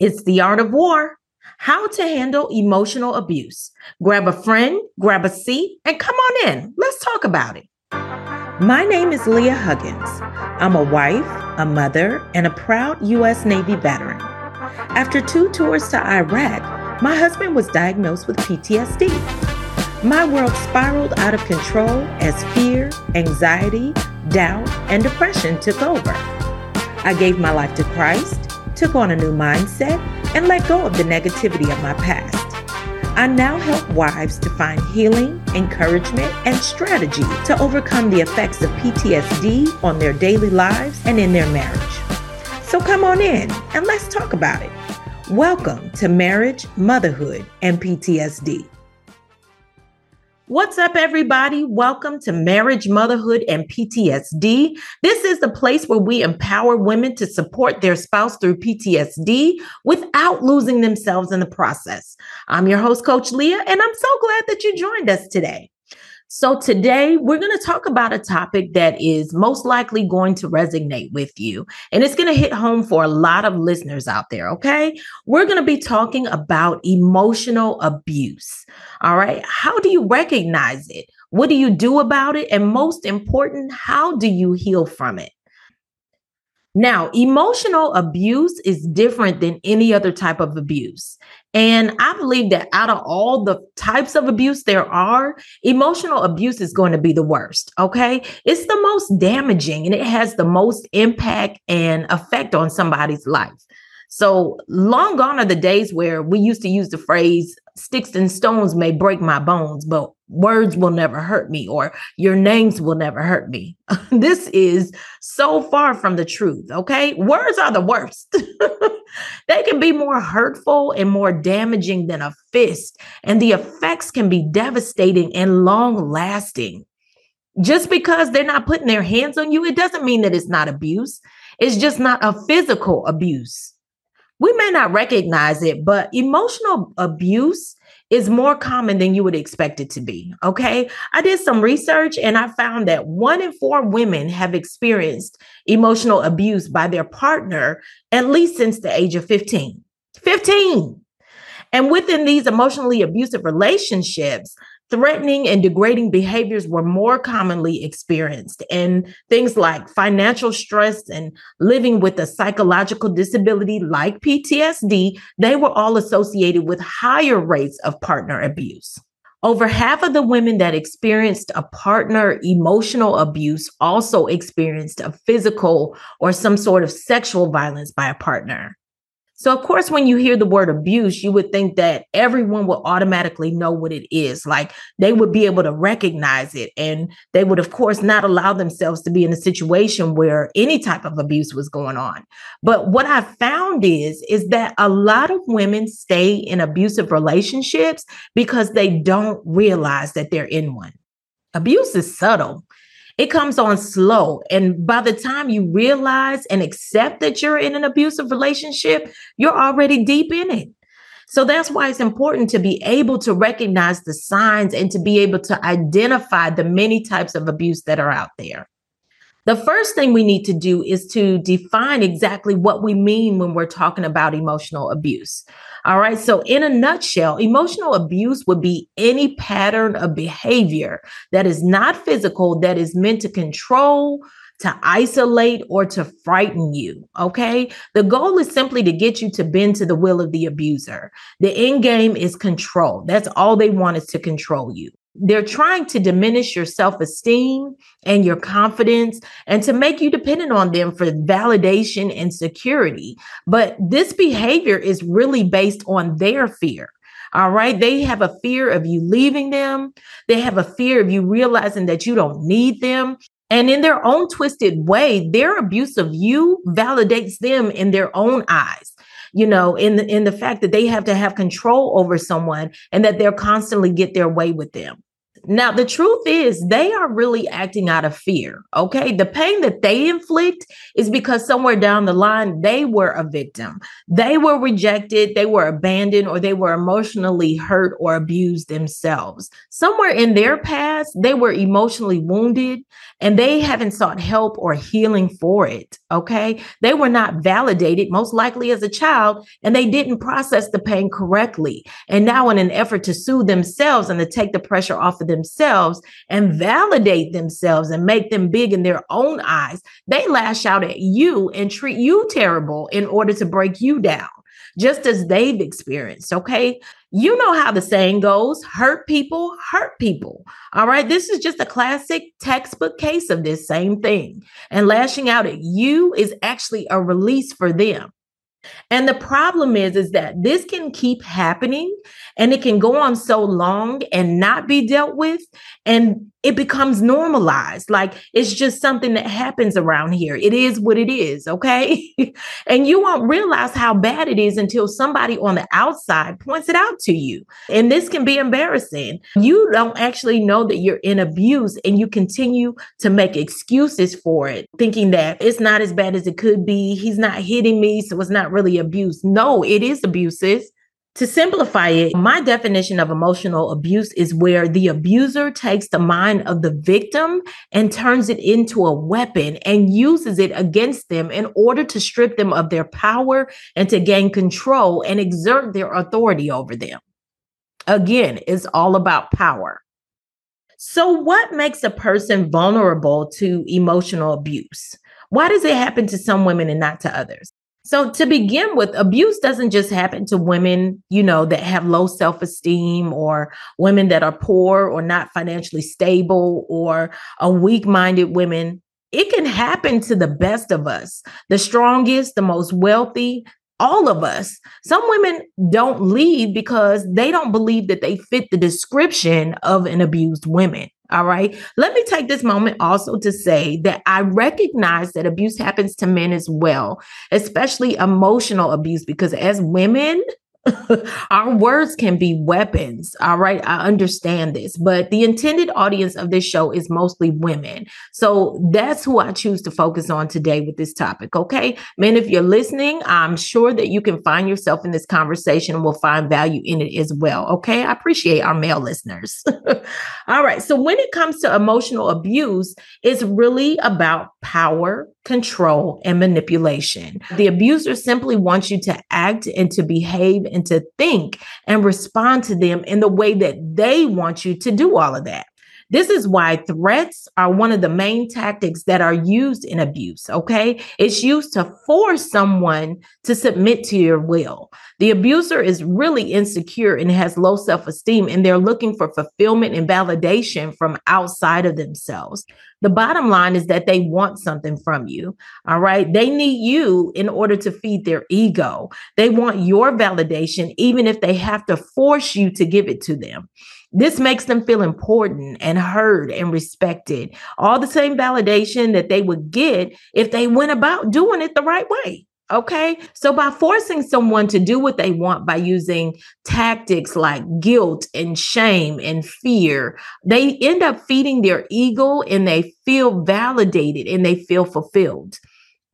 It's the art of war. How to handle emotional abuse. Grab a friend, grab a seat, and come on in. Let's talk about it. My name is Leah Huggins. I'm a wife, a mother, and a proud U.S. Navy veteran. After two tours to Iraq, my husband was diagnosed with PTSD. My world spiraled out of control as fear, anxiety, doubt, and depression took over. I gave my life to Christ took on a new mindset, and let go of the negativity of my past. I now help wives to find healing, encouragement, and strategy to overcome the effects of PTSD on their daily lives and in their marriage. So come on in and let's talk about it. Welcome to Marriage, Motherhood, and PTSD. What's up, everybody? Welcome to Marriage, Motherhood, and PTSD. This is the place where we empower women to support their spouse through PTSD without losing themselves in the process. I'm your host, Coach Leah, and I'm so glad that you joined us today. So, today we're going to talk about a topic that is most likely going to resonate with you. And it's going to hit home for a lot of listeners out there. Okay. We're going to be talking about emotional abuse. All right. How do you recognize it? What do you do about it? And most important, how do you heal from it? Now, emotional abuse is different than any other type of abuse. And I believe that out of all the types of abuse there are, emotional abuse is going to be the worst. Okay. It's the most damaging and it has the most impact and effect on somebody's life. So long gone are the days where we used to use the phrase, sticks and stones may break my bones, but words will never hurt me or your names will never hurt me. this is so far from the truth. Okay. Words are the worst. they can be more hurtful and more damaging than a fist, and the effects can be devastating and long lasting. Just because they're not putting their hands on you, it doesn't mean that it's not abuse. It's just not a physical abuse we may not recognize it, but emotional abuse is more common than you would expect it to be. Okay. I did some research and I found that one in four women have experienced emotional abuse by their partner at least since the age of 15. 15. And within these emotionally abusive relationships, threatening and degrading behaviors were more commonly experienced and things like financial stress and living with a psychological disability like PTSD they were all associated with higher rates of partner abuse. Over half of the women that experienced a partner emotional abuse also experienced a physical or some sort of sexual violence by a partner so, of course, when you hear the word abuse, you would think that everyone would automatically know what it is. Like they would be able to recognize it. And they would, of course, not allow themselves to be in a situation where any type of abuse was going on. But what I found is, is that a lot of women stay in abusive relationships because they don't realize that they're in one. Abuse is subtle. It comes on slow. And by the time you realize and accept that you're in an abusive relationship, you're already deep in it. So that's why it's important to be able to recognize the signs and to be able to identify the many types of abuse that are out there. The first thing we need to do is to define exactly what we mean when we're talking about emotional abuse. All right. So, in a nutshell, emotional abuse would be any pattern of behavior that is not physical, that is meant to control, to isolate, or to frighten you. Okay. The goal is simply to get you to bend to the will of the abuser. The end game is control. That's all they want is to control you. They're trying to diminish your self esteem and your confidence and to make you dependent on them for validation and security. But this behavior is really based on their fear. All right. They have a fear of you leaving them. They have a fear of you realizing that you don't need them. And in their own twisted way, their abuse of you validates them in their own eyes you know, in the in the fact that they have to have control over someone and that they're constantly get their way with them. Now, the truth is, they are really acting out of fear. Okay. The pain that they inflict is because somewhere down the line, they were a victim. They were rejected, they were abandoned, or they were emotionally hurt or abused themselves. Somewhere in their past, they were emotionally wounded and they haven't sought help or healing for it. Okay. They were not validated, most likely as a child, and they didn't process the pain correctly. And now, in an effort to soothe themselves and to take the pressure off of themselves and mm-hmm. validate themselves and make them big in their own eyes, they lash out at you and treat you terrible in order to break you down, just as they've experienced. Okay. You know how the saying goes hurt people hurt people. All right. This is just a classic textbook case of this same thing. And lashing out at you is actually a release for them. And the problem is, is that this can keep happening and it can go on so long and not be dealt with. And it becomes normalized. Like it's just something that happens around here. It is what it is. Okay. and you won't realize how bad it is until somebody on the outside points it out to you. And this can be embarrassing. You don't actually know that you're in abuse and you continue to make excuses for it, thinking that it's not as bad as it could be. He's not hitting me. So it's not really abuse. No, it is abuses. To simplify it, my definition of emotional abuse is where the abuser takes the mind of the victim and turns it into a weapon and uses it against them in order to strip them of their power and to gain control and exert their authority over them. Again, it's all about power. So, what makes a person vulnerable to emotional abuse? Why does it happen to some women and not to others? So to begin with, abuse doesn't just happen to women, you know, that have low self-esteem or women that are poor or not financially stable or a weak-minded women. It can happen to the best of us, the strongest, the most wealthy, all of us. Some women don't leave because they don't believe that they fit the description of an abused woman. All right. Let me take this moment also to say that I recognize that abuse happens to men as well, especially emotional abuse, because as women, Our words can be weapons. All right. I understand this, but the intended audience of this show is mostly women. So that's who I choose to focus on today with this topic. Okay. Men, if you're listening, I'm sure that you can find yourself in this conversation and will find value in it as well. Okay. I appreciate our male listeners. All right. So when it comes to emotional abuse, it's really about power, control, and manipulation. The abuser simply wants you to act and to behave and to think and respond to them in the way that they want you to do all of that. This is why threats are one of the main tactics that are used in abuse. Okay. It's used to force someone to submit to your will. The abuser is really insecure and has low self esteem, and they're looking for fulfillment and validation from outside of themselves. The bottom line is that they want something from you. All right. They need you in order to feed their ego. They want your validation, even if they have to force you to give it to them. This makes them feel important and heard and respected. All the same validation that they would get if they went about doing it the right way. Okay. So by forcing someone to do what they want by using tactics like guilt and shame and fear, they end up feeding their ego and they feel validated and they feel fulfilled.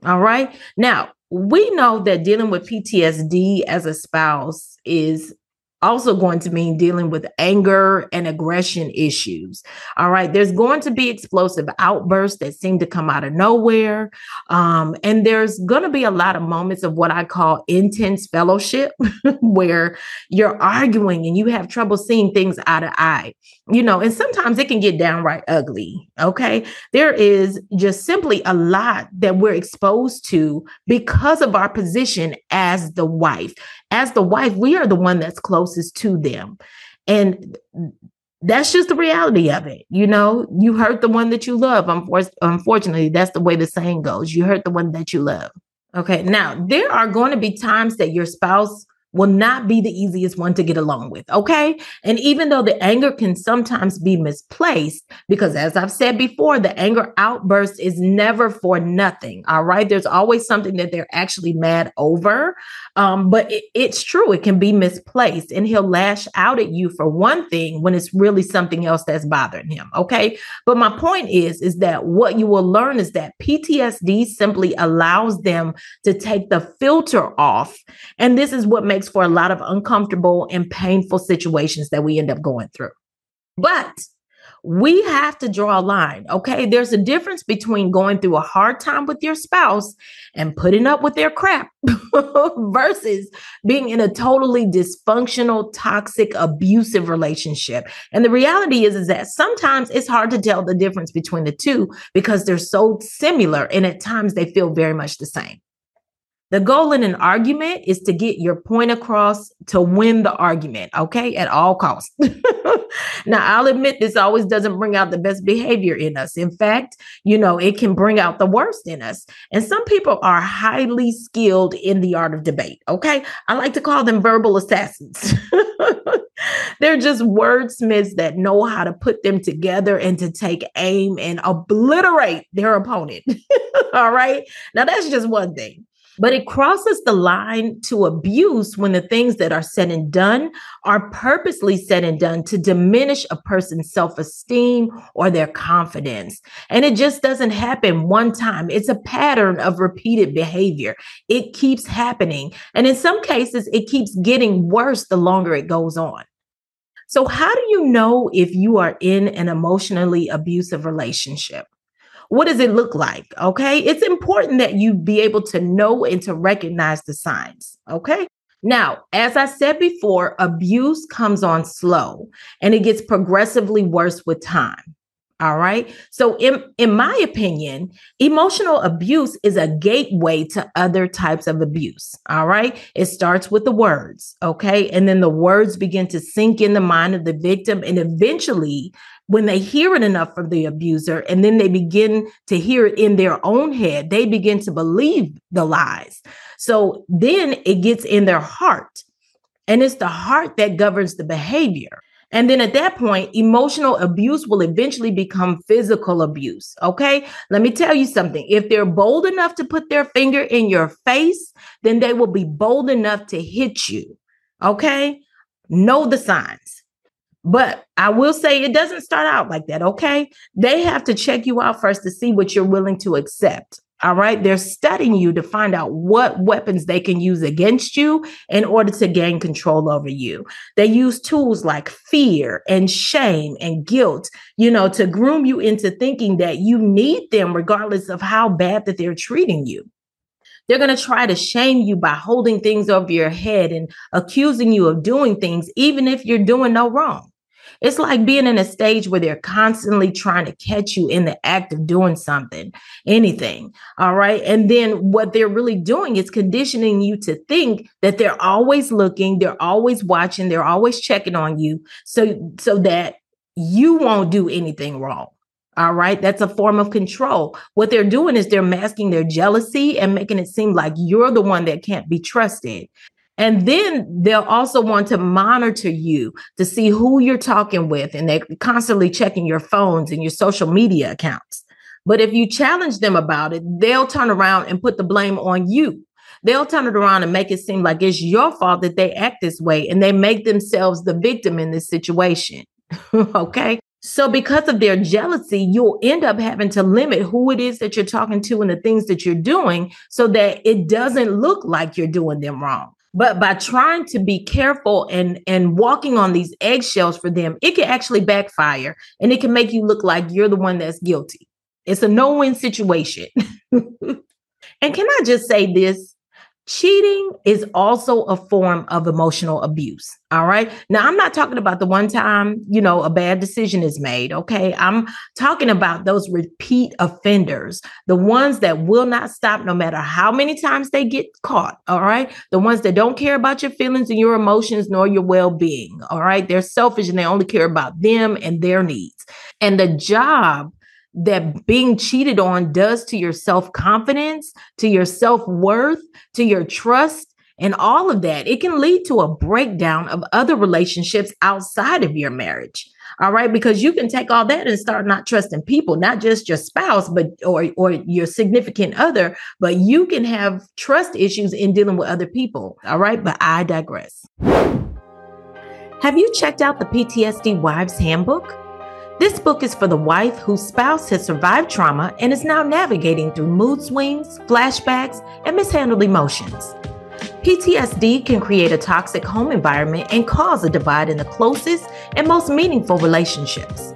All right. Now, we know that dealing with PTSD as a spouse is also going to mean dealing with anger and aggression issues. All right. There's going to be explosive outbursts that seem to come out of nowhere. Um, and there's going to be a lot of moments of what I call intense fellowship where you're arguing and you have trouble seeing things eye to eye. You know, and sometimes it can get downright ugly. Okay. There is just simply a lot that we're exposed to because of our position as the wife as the wife, we are the one that's closest to them. And that's just the reality of it. You know, you hurt the one that you love. Unfortunately, that's the way the saying goes. You hurt the one that you love. Okay. Now, there are going to be times that your spouse will not be the easiest one to get along with. Okay. And even though the anger can sometimes be misplaced, because as I've said before, the anger outburst is never for nothing. All right. There's always something that they're actually mad over. Um, but it, it's true, it can be misplaced. And he'll lash out at you for one thing when it's really something else that's bothering him. Okay. But my point is, is that what you will learn is that PTSD simply allows them to take the filter off. And this is what makes for a lot of uncomfortable and painful situations that we end up going through. But we have to draw a line. Okay. There's a difference between going through a hard time with your spouse and putting up with their crap versus being in a totally dysfunctional, toxic, abusive relationship. And the reality is, is that sometimes it's hard to tell the difference between the two because they're so similar and at times they feel very much the same. The goal in an argument is to get your point across to win the argument, okay, at all costs. now, I'll admit this always doesn't bring out the best behavior in us. In fact, you know, it can bring out the worst in us. And some people are highly skilled in the art of debate, okay? I like to call them verbal assassins. They're just wordsmiths that know how to put them together and to take aim and obliterate their opponent. all right. Now, that's just one thing. But it crosses the line to abuse when the things that are said and done are purposely said and done to diminish a person's self esteem or their confidence. And it just doesn't happen one time, it's a pattern of repeated behavior. It keeps happening. And in some cases, it keeps getting worse the longer it goes on. So, how do you know if you are in an emotionally abusive relationship? What does it look like? Okay. It's important that you be able to know and to recognize the signs. Okay. Now, as I said before, abuse comes on slow and it gets progressively worse with time. All right. So, in, in my opinion, emotional abuse is a gateway to other types of abuse. All right. It starts with the words. Okay. And then the words begin to sink in the mind of the victim. And eventually, when they hear it enough from the abuser and then they begin to hear it in their own head, they begin to believe the lies. So then it gets in their heart. And it's the heart that governs the behavior. And then at that point, emotional abuse will eventually become physical abuse. Okay. Let me tell you something. If they're bold enough to put their finger in your face, then they will be bold enough to hit you. Okay. Know the signs. But I will say it doesn't start out like that, okay? They have to check you out first to see what you're willing to accept. All right. They're studying you to find out what weapons they can use against you in order to gain control over you. They use tools like fear and shame and guilt, you know, to groom you into thinking that you need them regardless of how bad that they're treating you. They're going to try to shame you by holding things over your head and accusing you of doing things, even if you're doing no wrong. It's like being in a stage where they're constantly trying to catch you in the act of doing something, anything. All right. And then what they're really doing is conditioning you to think that they're always looking, they're always watching, they're always checking on you so so that you won't do anything wrong. All right. That's a form of control. What they're doing is they're masking their jealousy and making it seem like you're the one that can't be trusted. And then they'll also want to monitor you to see who you're talking with. And they're constantly checking your phones and your social media accounts. But if you challenge them about it, they'll turn around and put the blame on you. They'll turn it around and make it seem like it's your fault that they act this way and they make themselves the victim in this situation. okay. So, because of their jealousy, you'll end up having to limit who it is that you're talking to and the things that you're doing so that it doesn't look like you're doing them wrong. But by trying to be careful and, and walking on these eggshells for them, it can actually backfire and it can make you look like you're the one that's guilty. It's a no win situation. and can I just say this? Cheating is also a form of emotional abuse. All right. Now, I'm not talking about the one time, you know, a bad decision is made. Okay. I'm talking about those repeat offenders, the ones that will not stop no matter how many times they get caught. All right. The ones that don't care about your feelings and your emotions nor your well being. All right. They're selfish and they only care about them and their needs. And the job that being cheated on does to your self confidence, to your self worth, to your trust, and all of that, it can lead to a breakdown of other relationships outside of your marriage. All right, because you can take all that and start not trusting people, not just your spouse, but or or your significant other, but you can have trust issues in dealing with other people. All right, but I digress. Have you checked out the PTSD Wives Handbook? This book is for the wife whose spouse has survived trauma and is now navigating through mood swings, flashbacks, and mishandled emotions. PTSD can create a toxic home environment and cause a divide in the closest and most meaningful relationships.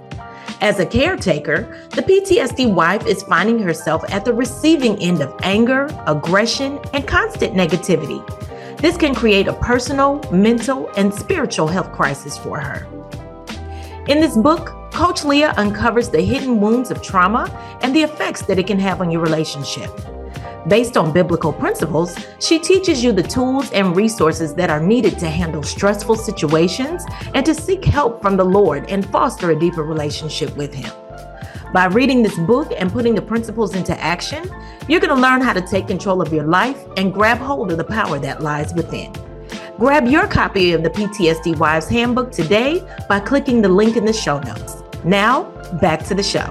As a caretaker, the PTSD wife is finding herself at the receiving end of anger, aggression, and constant negativity. This can create a personal, mental, and spiritual health crisis for her. In this book, Coach Leah uncovers the hidden wounds of trauma and the effects that it can have on your relationship. Based on biblical principles, she teaches you the tools and resources that are needed to handle stressful situations and to seek help from the Lord and foster a deeper relationship with Him. By reading this book and putting the principles into action, you're going to learn how to take control of your life and grab hold of the power that lies within. Grab your copy of the PTSD Wives Handbook today by clicking the link in the show notes. Now, back to the show.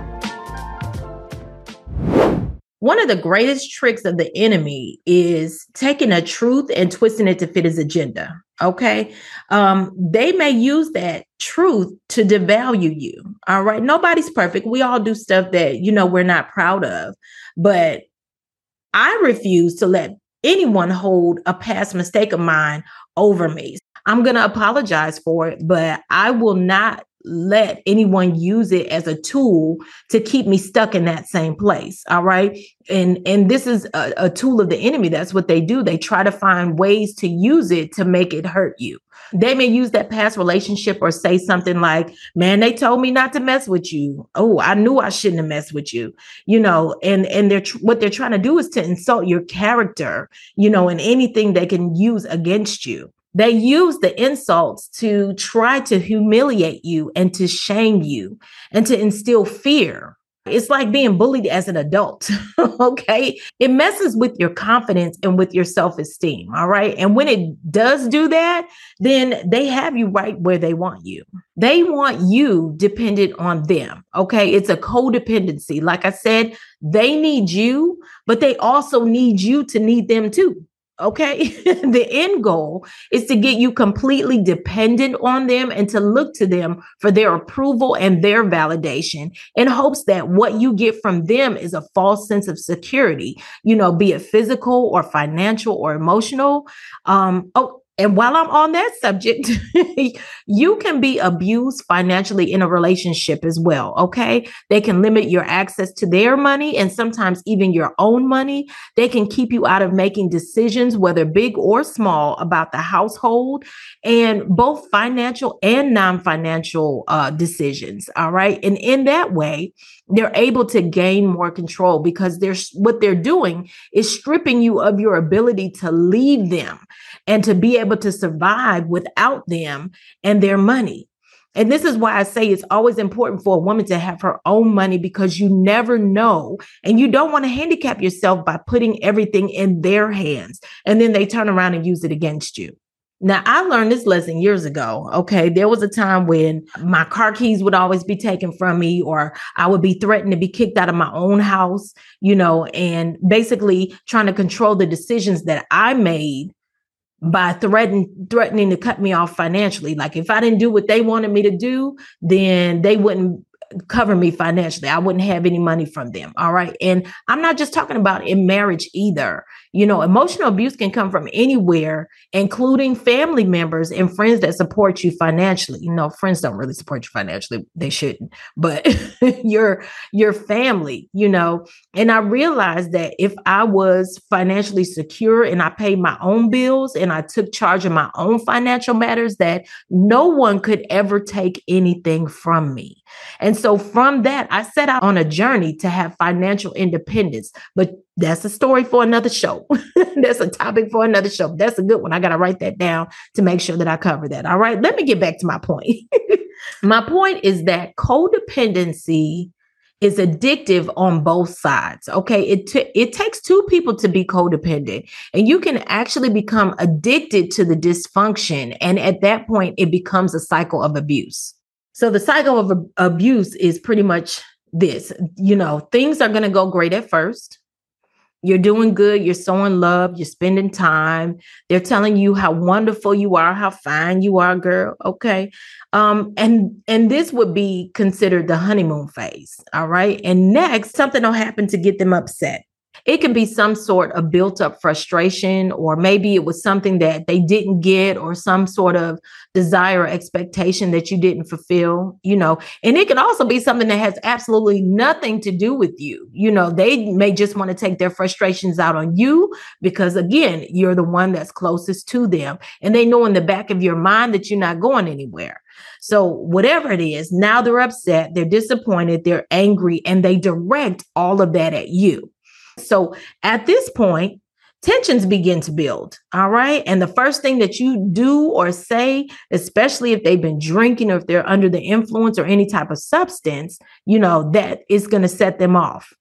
One of the greatest tricks of the enemy is taking a truth and twisting it to fit his agenda. Okay. Um, they may use that truth to devalue you. All right. Nobody's perfect. We all do stuff that, you know, we're not proud of. But I refuse to let anyone hold a past mistake of mine over me. I'm going to apologize for it, but I will not let anyone use it as a tool to keep me stuck in that same place all right? And and this is a, a, tool of the enemy. That's what they do. They try to find ways to use it to make it hurt you. They may use that past relationship or say something like man they told me not to mess with you. Oh i knew i shouldn't have messed with you. You know and and they're tr- what they're trying to do is to insult your character you know and anything they can use against you they use the insults to try to humiliate you and to shame you and to instill fear. It's like being bullied as an adult. okay. It messes with your confidence and with your self esteem. All right. And when it does do that, then they have you right where they want you. They want you dependent on them. Okay. It's a codependency. Like I said, they need you, but they also need you to need them too. Okay. the end goal is to get you completely dependent on them and to look to them for their approval and their validation in hopes that what you get from them is a false sense of security, you know, be it physical or financial or emotional. Um, oh, and while I'm on that subject, you can be abused financially in a relationship as well. Okay. They can limit your access to their money and sometimes even your own money. They can keep you out of making decisions, whether big or small, about the household and both financial and non financial uh, decisions. All right. And in that way, they're able to gain more control because they're what they're doing is stripping you of your ability to lead them and to be able to survive without them and their money. And this is why I say it's always important for a woman to have her own money because you never know. And you don't want to handicap yourself by putting everything in their hands. And then they turn around and use it against you. Now, I learned this lesson years ago. Okay. There was a time when my car keys would always be taken from me, or I would be threatened to be kicked out of my own house, you know, and basically trying to control the decisions that I made by threatening threatening to cut me off financially. Like if I didn't do what they wanted me to do, then they wouldn't cover me financially. I wouldn't have any money from them. All right. And I'm not just talking about in marriage either. You know, emotional abuse can come from anywhere, including family members and friends that support you financially. You know, friends don't really support you financially. They shouldn't. But your your family, you know, and I realized that if I was financially secure and I paid my own bills and I took charge of my own financial matters that no one could ever take anything from me. And so from that, I set out on a journey to have financial independence. But that's a story for another show. that's a topic for another show. That's a good one. I got to write that down to make sure that I cover that. All right. Let me get back to my point. my point is that codependency is addictive on both sides. Okay. It, t- it takes two people to be codependent, and you can actually become addicted to the dysfunction. And at that point, it becomes a cycle of abuse. So the cycle of ab- abuse is pretty much this you know, things are going to go great at first you're doing good you're showing love you're spending time. They're telling you how wonderful you are how fine you are girl okay? Um and and this would be considered the honeymoon phase all right? And next something will happen to get them upset it can be some sort of built up frustration, or maybe it was something that they didn't get, or some sort of desire or expectation that you didn't fulfill, you know. And it can also be something that has absolutely nothing to do with you. You know, they may just want to take their frustrations out on you because, again, you're the one that's closest to them. And they know in the back of your mind that you're not going anywhere. So, whatever it is, now they're upset, they're disappointed, they're angry, and they direct all of that at you. So at this point, tensions begin to build. All right. And the first thing that you do or say, especially if they've been drinking or if they're under the influence or any type of substance, you know, that is going to set them off.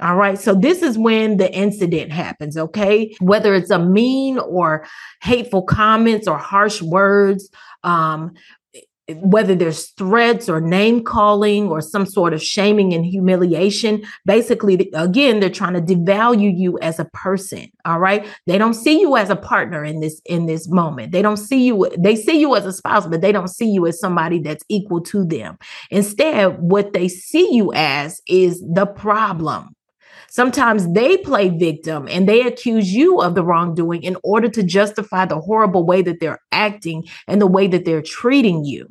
All right. So this is when the incident happens. Okay. Whether it's a mean or hateful comments or harsh words, um, whether there's threats or name calling or some sort of shaming and humiliation basically again they're trying to devalue you as a person all right? They don't see you as a partner in this in this moment. They don't see you they see you as a spouse but they don't see you as somebody that's equal to them. Instead what they see you as is the problem Sometimes they play victim and they accuse you of the wrongdoing in order to justify the horrible way that they're acting and the way that they're treating you.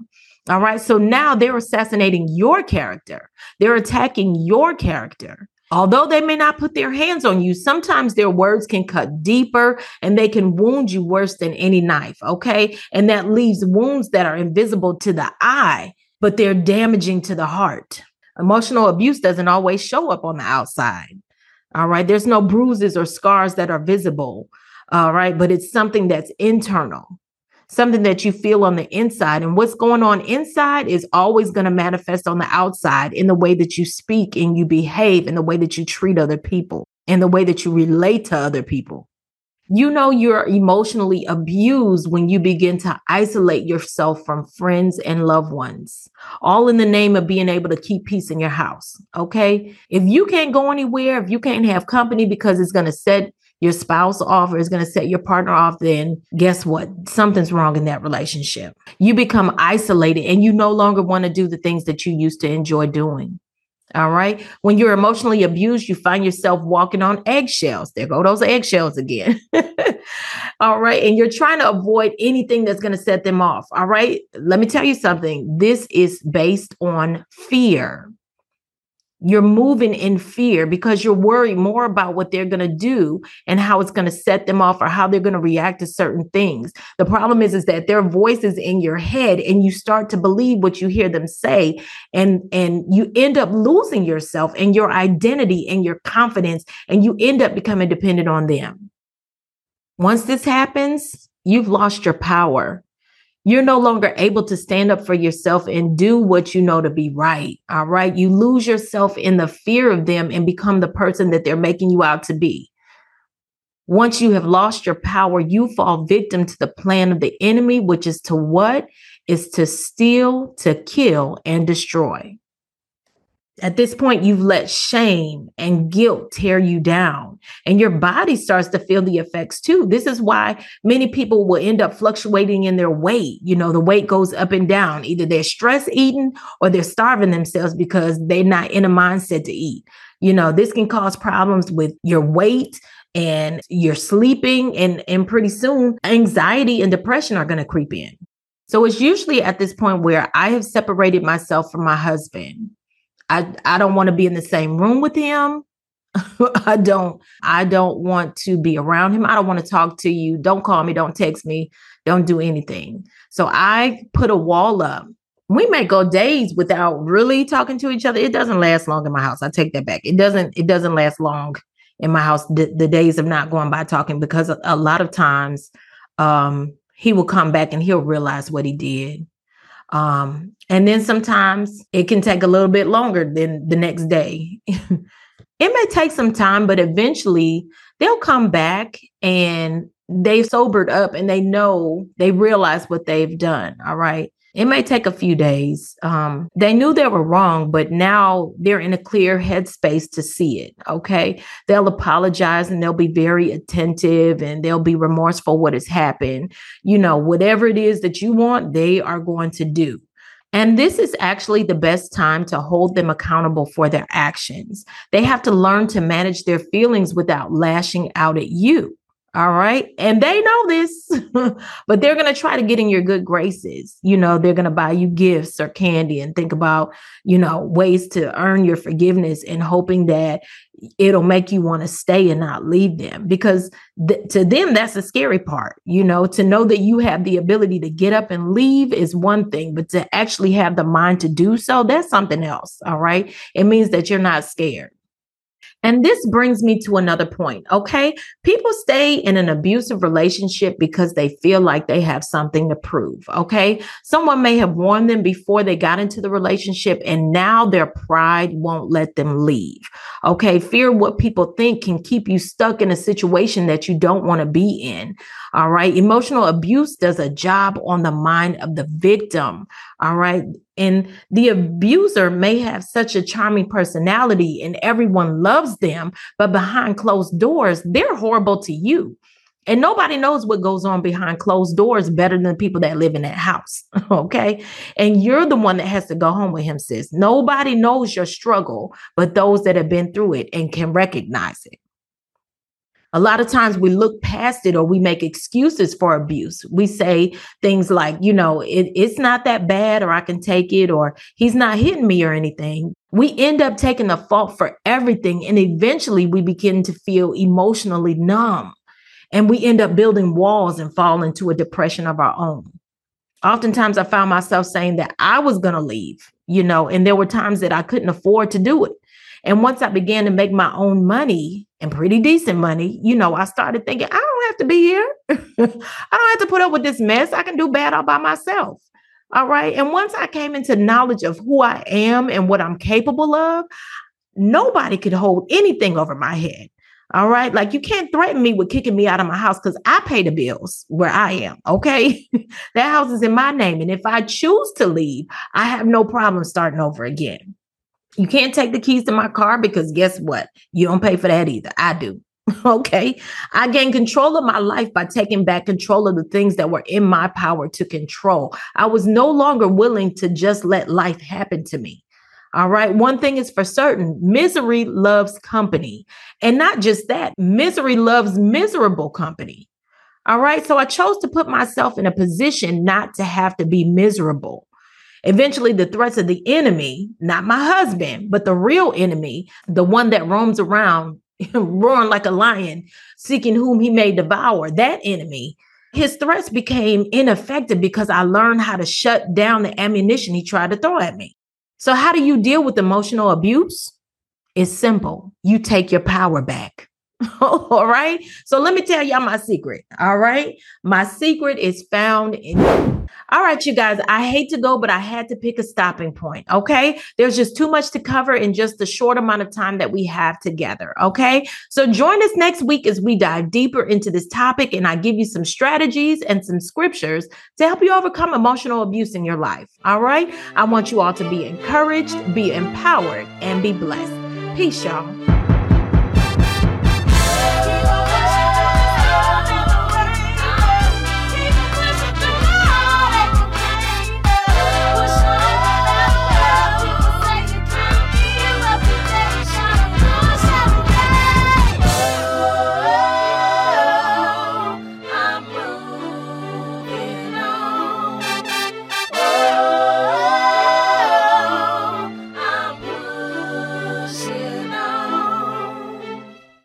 All right. So now they're assassinating your character, they're attacking your character. Although they may not put their hands on you, sometimes their words can cut deeper and they can wound you worse than any knife. Okay. And that leaves wounds that are invisible to the eye, but they're damaging to the heart. Emotional abuse doesn't always show up on the outside. All right. There's no bruises or scars that are visible. All right. But it's something that's internal, something that you feel on the inside. And what's going on inside is always going to manifest on the outside in the way that you speak and you behave, in the way that you treat other people, in the way that you relate to other people. You know you're emotionally abused when you begin to isolate yourself from friends and loved ones, all in the name of being able to keep peace in your house. Okay. If you can't go anywhere, if you can't have company because it's going to set your spouse off or it's going to set your partner off, then guess what? Something's wrong in that relationship. You become isolated and you no longer want to do the things that you used to enjoy doing. All right. When you're emotionally abused, you find yourself walking on eggshells. There go those eggshells again. All right. And you're trying to avoid anything that's going to set them off. All right. Let me tell you something. This is based on fear you're moving in fear because you're worried more about what they're going to do and how it's going to set them off or how they're going to react to certain things. The problem is is that their voice is in your head and you start to believe what you hear them say and and you end up losing yourself and your identity and your confidence and you end up becoming dependent on them. Once this happens, you've lost your power you're no longer able to stand up for yourself and do what you know to be right. All right. You lose yourself in the fear of them and become the person that they're making you out to be. Once you have lost your power, you fall victim to the plan of the enemy, which is to what? Is to steal, to kill, and destroy. At this point, you've let shame and guilt tear you down, and your body starts to feel the effects too. This is why many people will end up fluctuating in their weight. You know, the weight goes up and down. Either they're stress eating or they're starving themselves because they're not in a mindset to eat. You know, this can cause problems with your weight and you're sleeping, and, and pretty soon anxiety and depression are going to creep in. So it's usually at this point where I have separated myself from my husband I I don't want to be in the same room with him. I don't I don't want to be around him. I don't want to talk to you. Don't call me, don't text me, don't do anything. So I put a wall up. We may go days without really talking to each other. It doesn't last long in my house. I take that back. It doesn't it doesn't last long in my house the, the days of not going by talking because a, a lot of times um he will come back and he'll realize what he did Um, and then sometimes it can take a little bit longer than the next day. it may take some time, but eventually they'll come back and they've sobered up and they know they realize what they've done. All right. It may take a few days. Um, they knew they were wrong, but now they're in a clear headspace to see it. Okay. They'll apologize and they'll be very attentive and they'll be remorseful what has happened. You know, whatever it is that you want, they are going to do. And this is actually the best time to hold them accountable for their actions. They have to learn to manage their feelings without lashing out at you. All right. And they know this, but they're going to try to get in your good graces. You know, they're going to buy you gifts or candy and think about, you know, ways to earn your forgiveness and hoping that it'll make you want to stay and not leave them because th- to them, that's the scary part. You know, to know that you have the ability to get up and leave is one thing, but to actually have the mind to do so, that's something else. All right. It means that you're not scared. And this brings me to another point. Okay. People stay in an abusive relationship because they feel like they have something to prove. Okay. Someone may have warned them before they got into the relationship, and now their pride won't let them leave. Okay. Fear what people think can keep you stuck in a situation that you don't want to be in. All right. Emotional abuse does a job on the mind of the victim. All right. And the abuser may have such a charming personality and everyone loves them, but behind closed doors, they're horrible to you. And nobody knows what goes on behind closed doors better than the people that live in that house. Okay. And you're the one that has to go home with him, sis. Nobody knows your struggle, but those that have been through it and can recognize it a lot of times we look past it or we make excuses for abuse. We say things like, you know, it, it's not that bad or I can take it or he's not hitting me or anything. We end up taking the fault for everything. And eventually we begin to feel emotionally numb and we end up building walls and fall into a depression of our own. Oftentimes I found myself saying that I was going to leave, you know, and there were times that I couldn't afford to do it. And once I began to make my own money and pretty decent money, you know, I started thinking, I don't have to be here. I don't have to put up with this mess. I can do bad all by myself. All right. And once I came into knowledge of who I am and what I'm capable of, nobody could hold anything over my head. All right. Like you can't threaten me with kicking me out of my house because I pay the bills where I am. Okay. that house is in my name. And if I choose to leave, I have no problem starting over again. You can't take the keys to my car because guess what? You don't pay for that either. I do. okay. I gained control of my life by taking back control of the things that were in my power to control. I was no longer willing to just let life happen to me. All right. One thing is for certain misery loves company. And not just that, misery loves miserable company. All right. So I chose to put myself in a position not to have to be miserable. Eventually, the threats of the enemy, not my husband, but the real enemy, the one that roams around roaring like a lion, seeking whom he may devour, that enemy, his threats became ineffective because I learned how to shut down the ammunition he tried to throw at me. So, how do you deal with emotional abuse? It's simple. You take your power back. all right. So let me tell y'all my secret. All right. My secret is found in. All right, you guys, I hate to go, but I had to pick a stopping point. Okay. There's just too much to cover in just the short amount of time that we have together. Okay. So join us next week as we dive deeper into this topic and I give you some strategies and some scriptures to help you overcome emotional abuse in your life. All right. I want you all to be encouraged, be empowered, and be blessed. Peace, y'all.